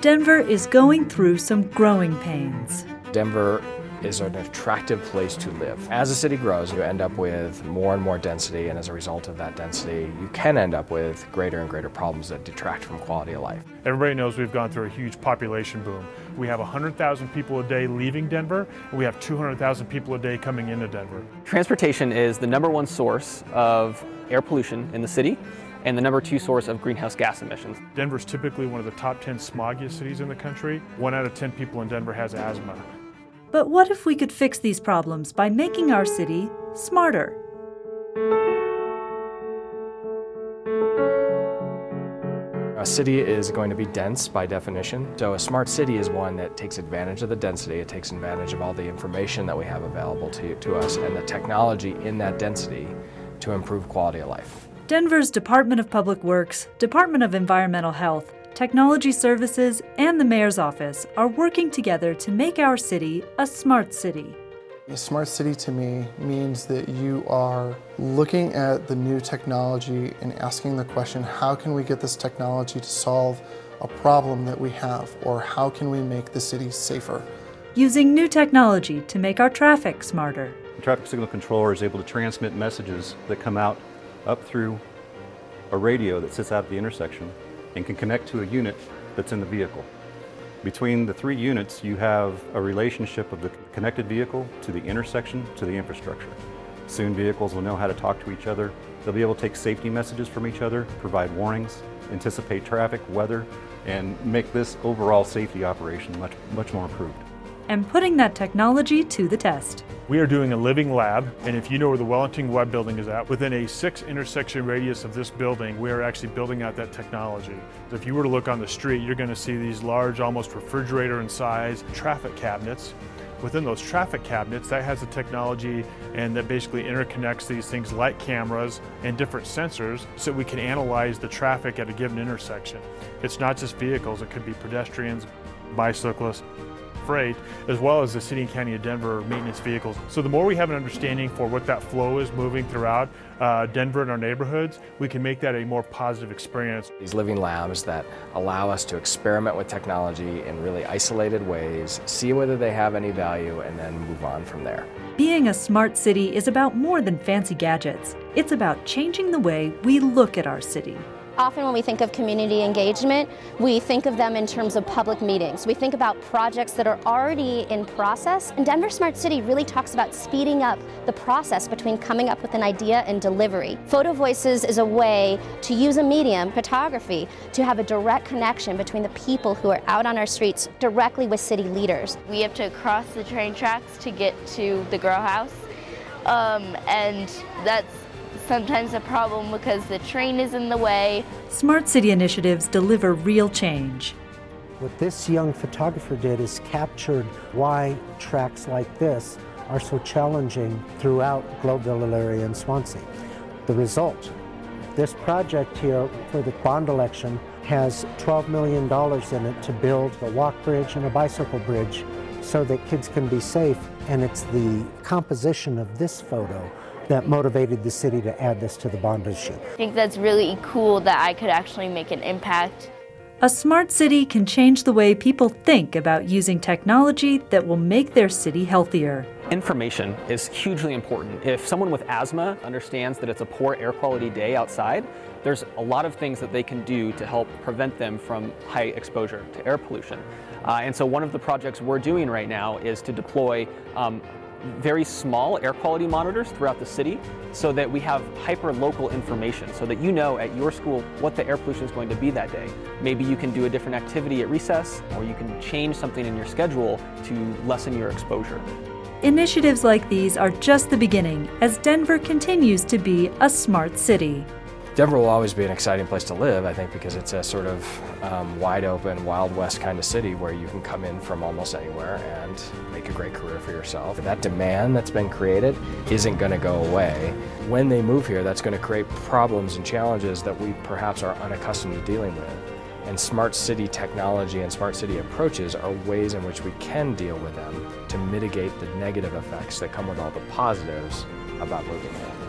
Denver is going through some growing pains. Denver is an attractive place to live. As the city grows, you end up with more and more density, and as a result of that density, you can end up with greater and greater problems that detract from quality of life. Everybody knows we've gone through a huge population boom. We have 100,000 people a day leaving Denver, and we have 200,000 people a day coming into Denver. Transportation is the number one source of air pollution in the city and the number two source of greenhouse gas emissions. Denver's typically one of the top 10 smoggiest cities in the country. One out of 10 people in Denver has asthma. But what if we could fix these problems by making our city smarter? A city is going to be dense by definition, so a smart city is one that takes advantage of the density, it takes advantage of all the information that we have available to, to us and the technology in that density to improve quality of life. Denver's Department of Public Works, Department of Environmental Health, Technology Services, and the Mayor's Office are working together to make our city a smart city. A smart city to me means that you are looking at the new technology and asking the question, how can we get this technology to solve a problem that we have, or how can we make the city safer? Using new technology to make our traffic smarter. The traffic signal controller is able to transmit messages that come out up through a radio that sits out at the intersection and can connect to a unit that's in the vehicle. Between the three units, you have a relationship of the connected vehicle to the intersection to the infrastructure. Soon vehicles will know how to talk to each other. They'll be able to take safety messages from each other, provide warnings, anticipate traffic, weather, and make this overall safety operation much, much more improved and putting that technology to the test. We are doing a living lab, and if you know where the Wellington Webb building is at, within a six intersection radius of this building, we are actually building out that technology. So if you were to look on the street, you're going to see these large, almost refrigerator in size traffic cabinets. Within those traffic cabinets, that has the technology and that basically interconnects these things like cameras and different sensors so we can analyze the traffic at a given intersection. It's not just vehicles, it could be pedestrians, bicyclists, freight, as well as the City and County of Denver maintenance vehicles. So the more we have an understanding for what that flow is moving throughout uh, Denver and our neighborhoods, we can make that a more positive experience. These living labs that allow us to experiment with technology in really isolated ways, see whether they have any value, and then move on from there. Being a smart city is about more than fancy gadgets. It's about changing the way we look at our city. Often when we think of community engagement, we think of them in terms of public meetings. We think about projects that are already in process. And Denver Smart City really talks about speeding up the process between coming up with an idea and delivery. Photo Voices is a way to use a medium, photography, to have a direct connection between the people who are out on our streets directly with city leaders. We have to cross the train tracks to get to the grow house. Um, and that's sometimes a problem because the train is in the way. Smart city initiatives deliver real change. What this young photographer did is captured why tracks like this are so challenging throughout Globeville area and Swansea. The result, this project here for the bond election has $12 million in it to build a walk bridge and a bicycle bridge so that kids can be safe. And it's the composition of this photo that motivated the city to add this to the bond issue. I think that's really cool that I could actually make an impact. A smart city can change the way people think about using technology that will make their city healthier. Information is hugely important. If someone with asthma understands that it's a poor air quality day outside, there's a lot of things that they can do to help prevent them from high exposure to air pollution. Uh, and so one of the projects we're doing right now is to deploy um, very small air quality monitors throughout the city so that we have hyper-local information so that you know at your school what the air pollution is going to be that day. Maybe you can do a different activity at recess or you can change something in your schedule to lessen your exposure. Initiatives like these are just the beginning as Denver continues to be a smart city. Denver will always be an exciting place to live, I think, because it's a sort of um, wide open, Wild West kind of city where you can come in from almost anywhere and make a great career for yourself. That demand that's been created isn't going to go away. When they move here, that's going to create problems and challenges that we perhaps are unaccustomed to dealing with. And smart city technology and smart city approaches are ways in which we can deal with them to mitigate the negative effects that come with all the positives about moving here.